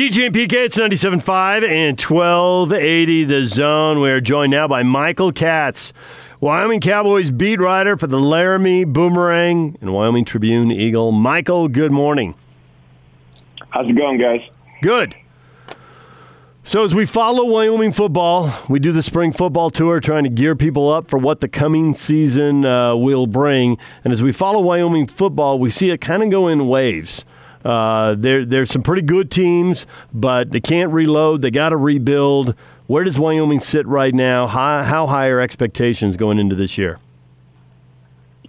DJ and PK, it's 97.5 and 1280 The Zone. We are joined now by Michael Katz, Wyoming Cowboys beat writer for the Laramie Boomerang and Wyoming Tribune Eagle. Michael, good morning. How's it going, guys? Good. So, as we follow Wyoming football, we do the spring football tour trying to gear people up for what the coming season uh, will bring. And as we follow Wyoming football, we see it kind of go in waves. Uh, there, there's some pretty good teams, but they can't reload. They got to rebuild. Where does Wyoming sit right now? How, how high are expectations going into this year?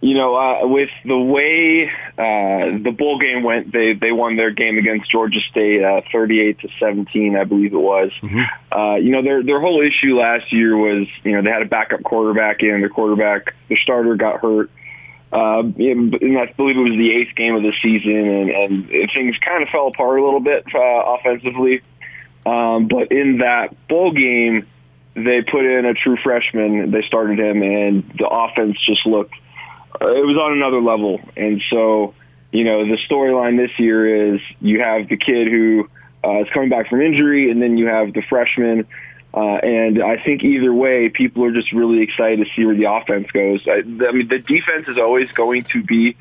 You know, uh, with the way uh, the bowl game went, they they won their game against Georgia State, uh, thirty-eight to seventeen, I believe it was. Mm-hmm. Uh, you know, their their whole issue last year was, you know, they had a backup quarterback in. Their quarterback, their starter, got hurt. Uh, and I believe it was the eighth game of the season, and, and things kind of fell apart a little bit uh, offensively. Um, but in that bowl game, they put in a true freshman. They started him, and the offense just looked. Uh, it was on another level, and so you know the storyline this year is you have the kid who uh, is coming back from injury, and then you have the freshman uh, and I think either way, people are just really excited to see where the offense goes. I, I mean, the defense is always going to be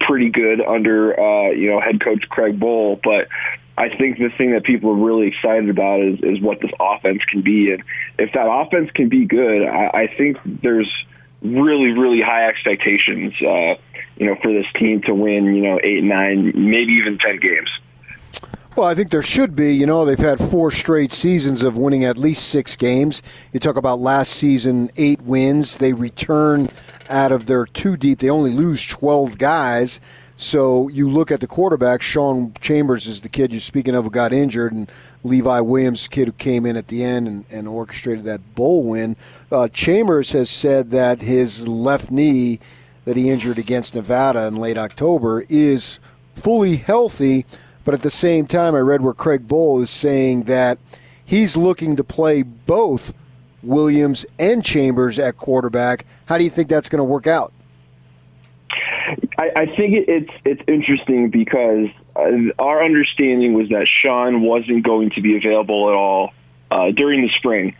pretty good under uh, you know head coach Craig Bohl, but I think the thing that people are really excited about is, is what this offense can be, and if that offense can be good, I, I think there's really really high expectations, uh, you know, for this team to win, you know, eight, nine, maybe even ten games. Well, I think there should be. You know, they've had four straight seasons of winning at least six games. You talk about last season, eight wins. They return out of their two deep. They only lose 12 guys. So you look at the quarterback, Sean Chambers is the kid you're speaking of who got injured, and Levi Williams, the kid who came in at the end and, and orchestrated that bowl win. Uh, Chambers has said that his left knee that he injured against Nevada in late October is fully healthy but at the same time, I read where Craig Bohl is saying that he's looking to play both Williams and Chambers at quarterback. How do you think that's going to work out? I, I think it's it's interesting because uh, our understanding was that Sean wasn't going to be available at all uh, during the spring,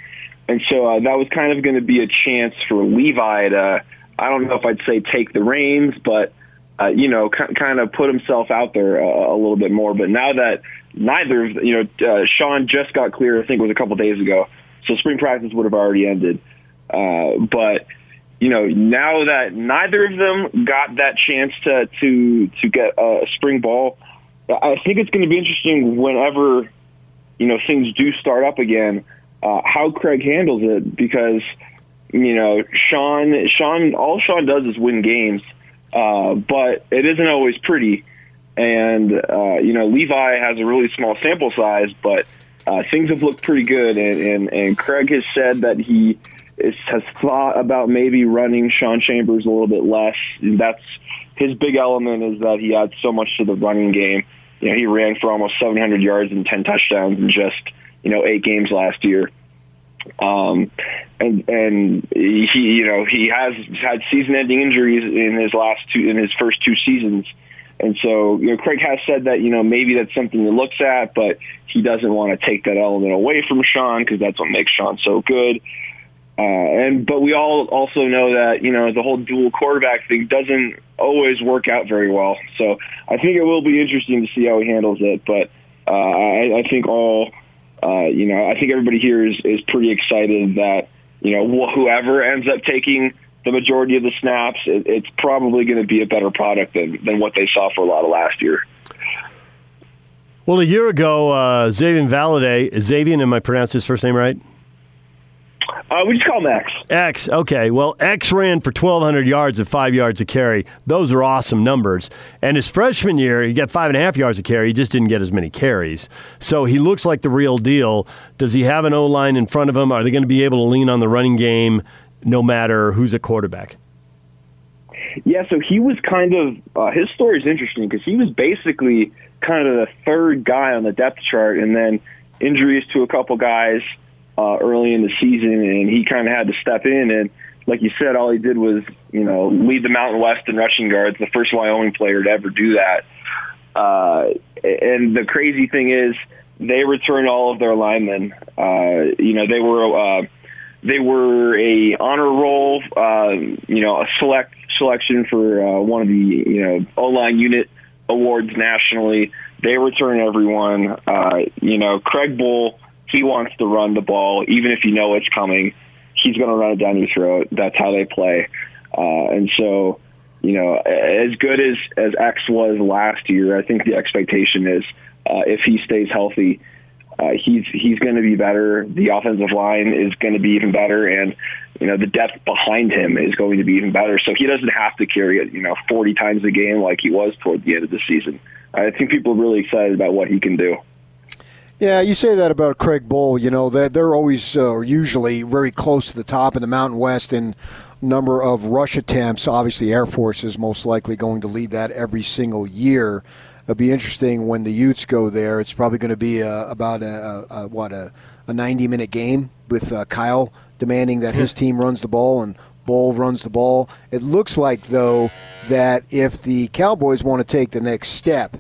and so uh, that was kind of going to be a chance for Levi to I don't know if I'd say take the reins, but uh, you know, k- kind of put himself out there uh, a little bit more. But now that neither of, you know, uh, Sean just got clear, I think it was a couple days ago. So spring practice would have already ended. Uh, but, you know, now that neither of them got that chance to, to, to get a spring ball, I think it's going to be interesting whenever, you know, things do start up again, uh, how Craig handles it because, you know, Sean, Sean, all Sean does is win games. Uh, but it isn't always pretty. And, uh, you know, Levi has a really small sample size, but uh, things have looked pretty good. And, and, and Craig has said that he is, has thought about maybe running Sean Chambers a little bit less. That's his big element is that he adds so much to the running game. You know, he ran for almost 700 yards and 10 touchdowns in just, you know, eight games last year. Um, and and he you know he has had season-ending injuries in his last two in his first two seasons. And so, you know, Craig has said that, you know, maybe that's something he looks at, but he doesn't want to take that element away from Sean because that's what makes Sean so good. Uh, and but we all also know that you know the whole dual quarterback thing doesn't always work out very well. So I think it will be interesting to see how he handles it. But uh, I, I think all uh, you know, I think everybody here is, is pretty excited that, you know, whoever ends up taking the majority of the snaps, it, it's probably going to be a better product than, than what they saw for a lot of last year. Well, a year ago, uh, Xavier Valladay, Xavier, am I pronounced his first name right? Uh, we just call him X. X. Okay. Well, X ran for 1,200 yards at five yards a carry. Those are awesome numbers. And his freshman year, he got five and a half yards a carry. He just didn't get as many carries. So he looks like the real deal. Does he have an O line in front of him? Are they going to be able to lean on the running game no matter who's a quarterback? Yeah, so he was kind of uh, his story is interesting because he was basically kind of the third guy on the depth chart, and then injuries to a couple guys uh, early in the season, and he kind of had to step in. And like you said, all he did was you know lead the Mountain West in rushing yards, the first Wyoming player to ever do that. Uh, and the crazy thing is, they returned all of their linemen. Uh, you know, they were uh, they were a honor roll. Uh, you know, a select selection for uh, one of the you know O line unit awards nationally. They return everyone. Uh, you know, Craig Bohl, he wants to run the ball, even if you know it's coming. He's going to run it down your throat. That's how they play. Uh, and so, you know, as good as, as X was last year, I think the expectation is uh, if he stays healthy, uh, he's he's going to be better. The offensive line is going to be even better, and you know the depth behind him is going to be even better. So he doesn't have to carry it, you know, 40 times a game like he was toward the end of the season. I think people are really excited about what he can do. Yeah, you say that about Craig Bohl. You know that they're always uh, usually very close to the top in the Mountain West in number of rush attempts. Obviously, Air Force is most likely going to lead that every single year. It'll be interesting when the Utes go there. It's probably going to be uh, about a, a, a, what a, a 90 minute game with uh, Kyle demanding that his team runs the ball and Bohl runs the ball. It looks like though that if the Cowboys want to take the next step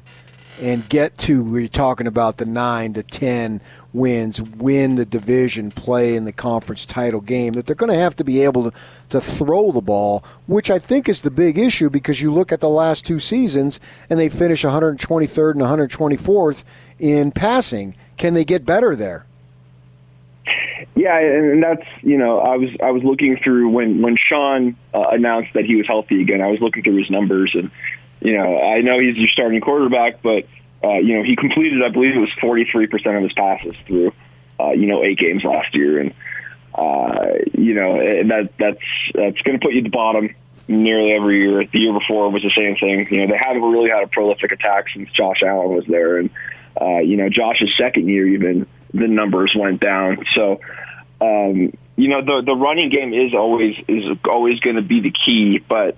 and get to we're talking about the nine to ten wins, win the division, play in the conference title game, that they're going to have to be able to, to throw the ball, which I think is the big issue because you look at the last two seasons and they finish 123rd and 124th in passing. Can they get better there? Yeah, and that's you know I was I was looking through when when Sean uh, announced that he was healthy again. I was looking through his numbers, and you know I know he's your starting quarterback, but uh, you know he completed I believe it was forty three percent of his passes through uh, you know eight games last year, and uh, you know that that's that's going to put you at the bottom nearly every year. The year before was the same thing. You know they haven't really had a prolific attack since Josh Allen was there, and uh, you know Josh's second year even the numbers went down. So, um, you know, the the running game is always is always going to be the key. But,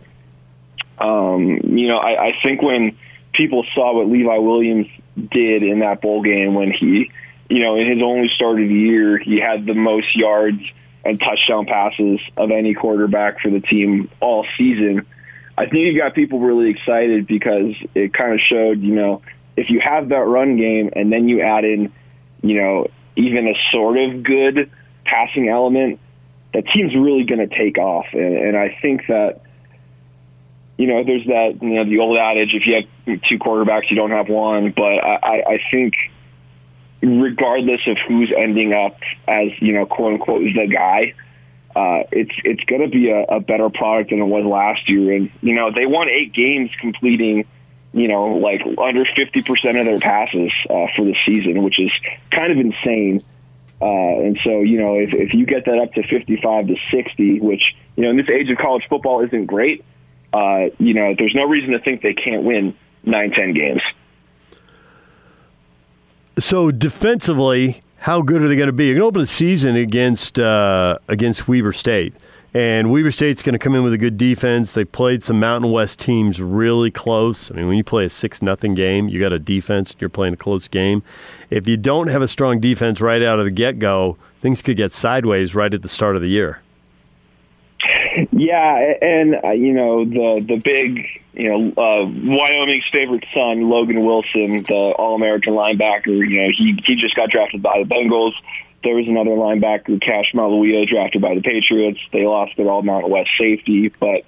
um, you know, I, I think when people saw what Levi Williams did in that bowl game when he, you know, in his only start of the year, he had the most yards and touchdown passes of any quarterback for the team all season. I think it got people really excited because it kind of showed, you know, if you have that run game and then you add in you know, even a sort of good passing element, that team's really going to take off. And, and I think that, you know, there's that, you know, the old adage, if you have two quarterbacks, you don't have one. But I, I think regardless of who's ending up as, you know, quote unquote, the guy, uh, it's it's going to be a, a better product than it was last year. And, you know, they won eight games completing – you know, like under 50% of their passes uh, for the season, which is kind of insane. Uh, and so, you know, if, if you get that up to 55 to 60, which, you know, in this age of college football isn't great, uh, you know, there's no reason to think they can't win 9, 10 games. So defensively, how good are they going to be? You're going to open the season against uh, against Weber State. And Weber State's going to come in with a good defense. They've played some Mountain West teams really close. I mean, when you play a six nothing game, you got a defense. You're playing a close game. If you don't have a strong defense right out of the get go, things could get sideways right at the start of the year. Yeah, and uh, you know the the big you know uh, Wyoming's favorite son, Logan Wilson, the All American linebacker. You know he he just got drafted by the Bengals. There was another linebacker, Cassh Maluia, drafted by the Patriots. They lost their all Mountain West safety, but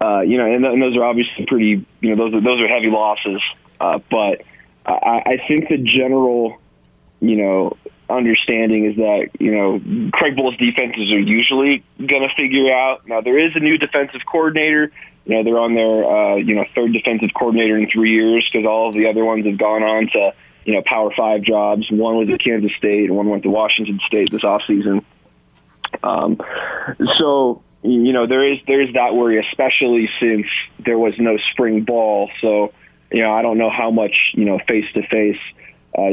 uh, you know, and, and those are obviously pretty. You know, those are those are heavy losses. Uh, but I, I think the general, you know, understanding is that you know Craig Bohl's defenses are usually going to figure out. Now there is a new defensive coordinator. You know, they're on their uh, you know third defensive coordinator in three years because all of the other ones have gone on to you know, Power Five jobs. One was at Kansas State, and one went to Washington State this offseason. Um, so you know, there is there is that worry, especially since there was no spring ball. So you know, I don't know how much you know face to face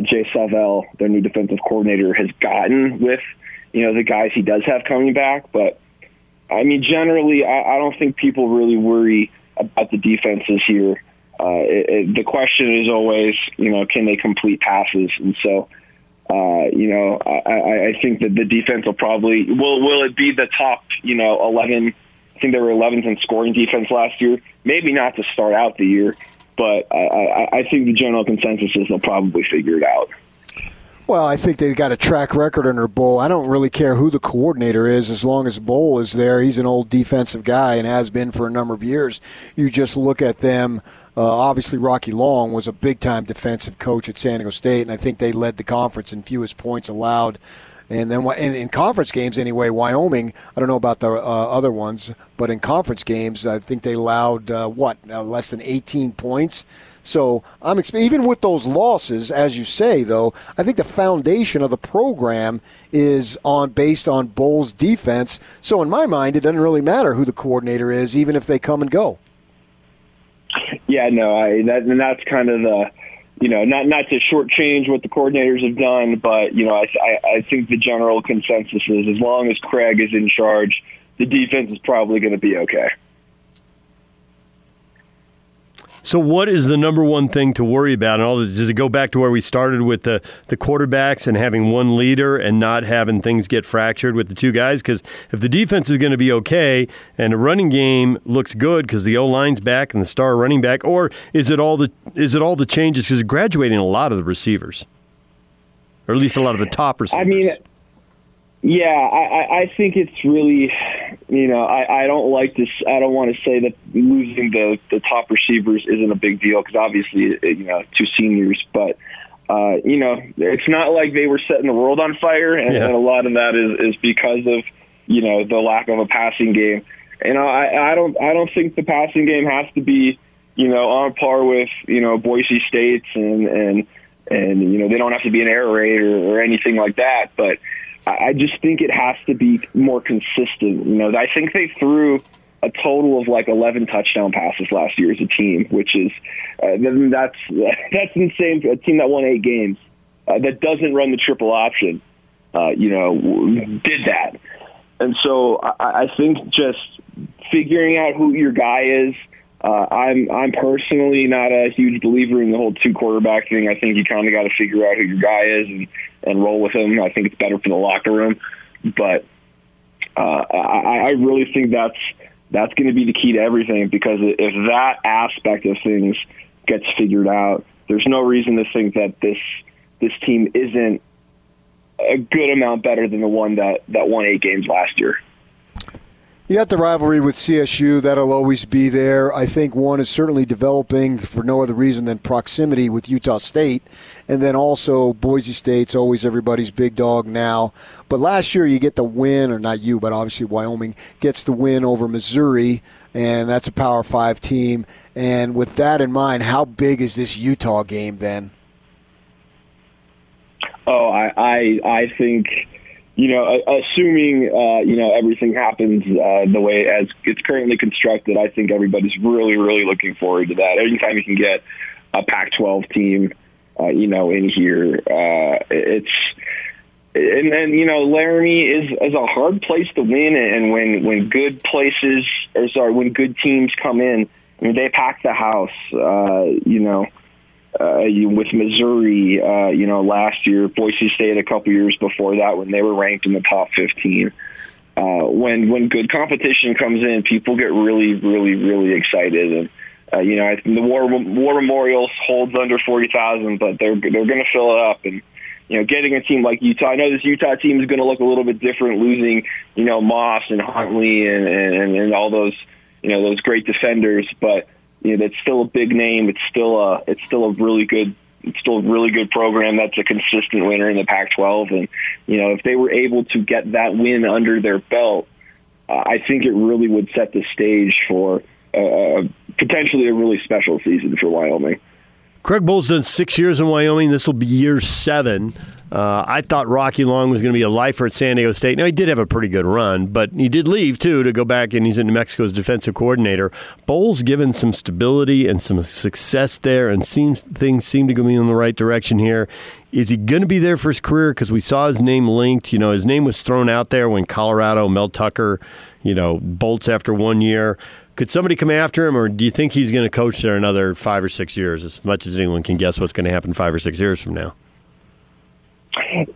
Jay Sawvel, their new defensive coordinator, has gotten with you know the guys he does have coming back. But I mean, generally, I, I don't think people really worry about the defenses here uh, it, it, the question is always, you know, can they complete passes? And so, uh, you know, I, I think that the defense will probably will will it be the top, you know, eleven. I think they were 11th in scoring defense last year. Maybe not to start out the year, but I, I, I think the general consensus is they'll probably figure it out. Well, I think they've got a track record under Bohl. I don't really care who the coordinator is as long as Bohl is there. He's an old defensive guy and has been for a number of years. You just look at them. Uh, obviously, Rocky Long was a big time defensive coach at San Diego State, and I think they led the conference in fewest points allowed. And then in, in conference games, anyway, Wyoming, I don't know about the uh, other ones, but in conference games, I think they allowed, uh, what, uh, less than 18 points? So I'm even with those losses, as you say, though, I think the foundation of the program is on based on Bohl's defense. So in my mind, it doesn't really matter who the coordinator is, even if they come and go. Yeah, no, I that, and that's kind of the you know, not not to shortchange what the coordinators have done, but you know, I, I, I think the general consensus is as long as Craig is in charge, the defense is probably going to be okay. So, what is the number one thing to worry about? And all this, does it go back to where we started with the the quarterbacks and having one leader and not having things get fractured with the two guys? Because if the defense is going to be okay and the running game looks good because the O line's back and the star running back, or is it all the is it all the changes? Because graduating a lot of the receivers, or at least a lot of the top receivers. I mean yeah, I, I think it's really, you know, I, I don't like this. I don't want to say that losing the, the top receivers isn't a big deal because obviously, you know, two seniors, but, uh, you know, it's not like they were setting the world on fire. And, yeah. and a lot of that is, is because of, you know, the lack of a passing game. You know, I, I don't, I don't think the passing game has to be, you know, on par with, you know, Boise State's and, and, and, you know, they don't have to be an air raid or, or anything like that. But, I just think it has to be more consistent. You know, I think they threw a total of like 11 touchdown passes last year as a team, which is uh, that's that's insane. A team that won eight games uh, that doesn't run the triple option, uh, you know, did that. And so I, I think just figuring out who your guy is. Uh, I'm I'm personally not a huge believer in the whole two quarterback thing. I think you kind of got to figure out who your guy is and and roll with him. I think it's better for the locker room, but uh, I, I really think that's that's going to be the key to everything because if that aspect of things gets figured out, there's no reason to think that this this team isn't a good amount better than the one that that won eight games last year. You got the rivalry with CSU. That'll always be there. I think one is certainly developing for no other reason than proximity with Utah State. And then also Boise State's always everybody's big dog now. But last year you get the win, or not you, but obviously Wyoming gets the win over Missouri. And that's a Power Five team. And with that in mind, how big is this Utah game then? Oh, I, I, I think you know, assuming uh, you know everything happens uh, the way as it's currently constructed, I think everybody's really, really looking forward to that. Anytime you can get a Pac-12 team, uh, you know, in here, uh, it's and then you know Laramie is is a hard place to win, and when when good places or sorry when good teams come in, I mean they pack the house. Uh, you know uh, with Missouri, uh, you know, last year, Boise State a couple years before that when they were ranked in the top 15. Uh, when when good competition comes in, people get really, really, really excited. And uh, you know, I the War War Memorial holds under forty thousand, but they're they're going to fill it up. And you know, getting a team like Utah, I know this Utah team is going to look a little bit different, losing you know Moss and Huntley and and, and all those you know those great defenders, but you know, that's still a big name. It's still a it's still a really good it's still a really good program that's a consistent winner in the Pac-12. And you know, if they were able to get that win under their belt, uh, I think it really would set the stage for uh, potentially a really special season for Wyoming. Craig Bohl's done six years in Wyoming. This will be year seven. Uh, I thought Rocky Long was going to be a lifer at San Diego State. Now, he did have a pretty good run, but he did leave, too, to go back, and he's in New Mexico's defensive coordinator. Bohl's given some stability and some success there, and seems things seem to go in the right direction here. Is he going to be there for his career? Because we saw his name linked. You know, his name was thrown out there when Colorado, Mel Tucker, you know, bolts after one year. Could somebody come after him, or do you think he's going to coach there another five or six years? As much as anyone can guess what's going to happen five or six years from now.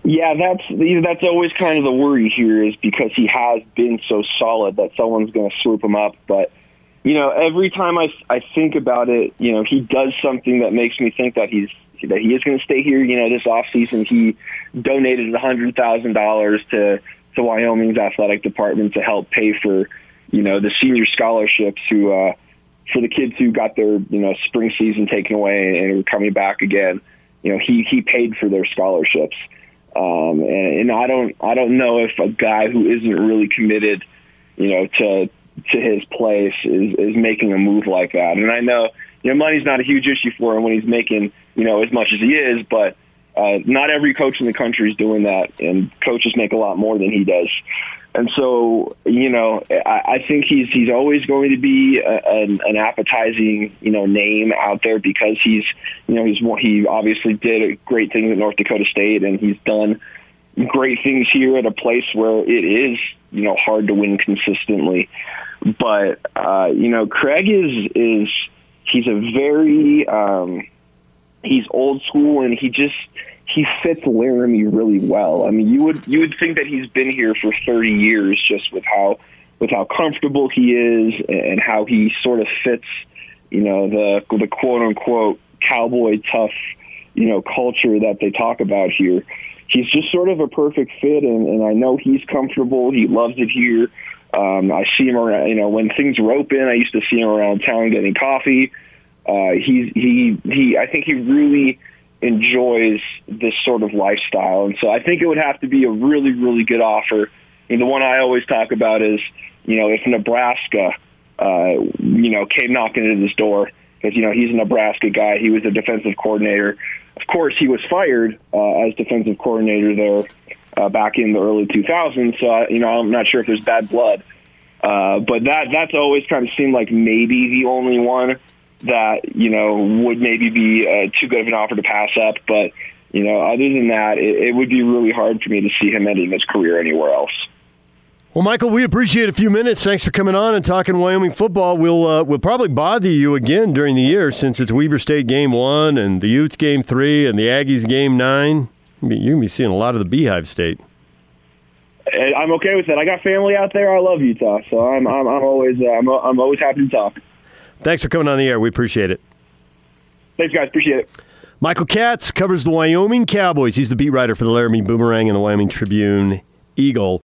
Yeah, that's that's always kind of the worry here is because he has been so solid that someone's going to swoop him up. But you know, every time I, I think about it, you know, he does something that makes me think that he's that he is going to stay here. You know, this off season he donated a hundred thousand dollars to to Wyoming's athletic department to help pay for you know the senior scholarships who uh, for the kids who got their you know spring season taken away and were coming back again. You know, he he paid for their scholarships. Um, and, and I don't I don't know if a guy who isn't really committed, you know, to to his place is is making a move like that. And I know you know money's not a huge issue for him when he's making you know as much as he is, but uh, not every coach in the country is doing that, and coaches make a lot more than he does. And so, you know, I, I think he's he's always going to be a, an, an appetizing, you know, name out there because he's, you know, he's he obviously did great things at North Dakota State, and he's done great things here at a place where it is, you know, hard to win consistently. But uh, you know, Craig is is he's a very um, he's old school, and he just he fits Laramie really well. I mean, you would you would think that he's been here for 30 years just with how with how comfortable he is and how he sort of fits, you know, the the quote unquote cowboy tough, you know, culture that they talk about here. He's just sort of a perfect fit, and, and I know he's comfortable. He loves it here. Um, I see him around, you know, when things were open. I used to see him around town getting coffee. Uh, he's he he. I think he really enjoys this sort of lifestyle. And so I think it would have to be a really, really good offer. And the one I always talk about is, you know, if Nebraska, uh, you know, came knocking at his door, because, you know, he's a Nebraska guy. He was a defensive coordinator. Of course, he was fired uh, as defensive coordinator there uh, back in the early 2000s. So, I, you know, I'm not sure if there's bad blood. Uh, but that that's always kind of seemed like maybe the only one that you know would maybe be uh, too good of an offer to pass up. But you know, other than that, it, it would be really hard for me to see him ending his career anywhere else. Well, Michael, we appreciate a few minutes. Thanks for coming on and talking Wyoming football. We'll uh, we'll probably bother you again during the year since it's Weber State game one and the Utes game three and the Aggies game nine. You're gonna be seeing a lot of the Beehive State. I'm okay with that. I got family out there. I love Utah, so I'm I'm, I'm always uh, I'm I'm always happy to talk. Thanks for coming on the air. We appreciate it. Thanks, guys. Appreciate it. Michael Katz covers the Wyoming Cowboys. He's the beat writer for the Laramie Boomerang and the Wyoming Tribune Eagle.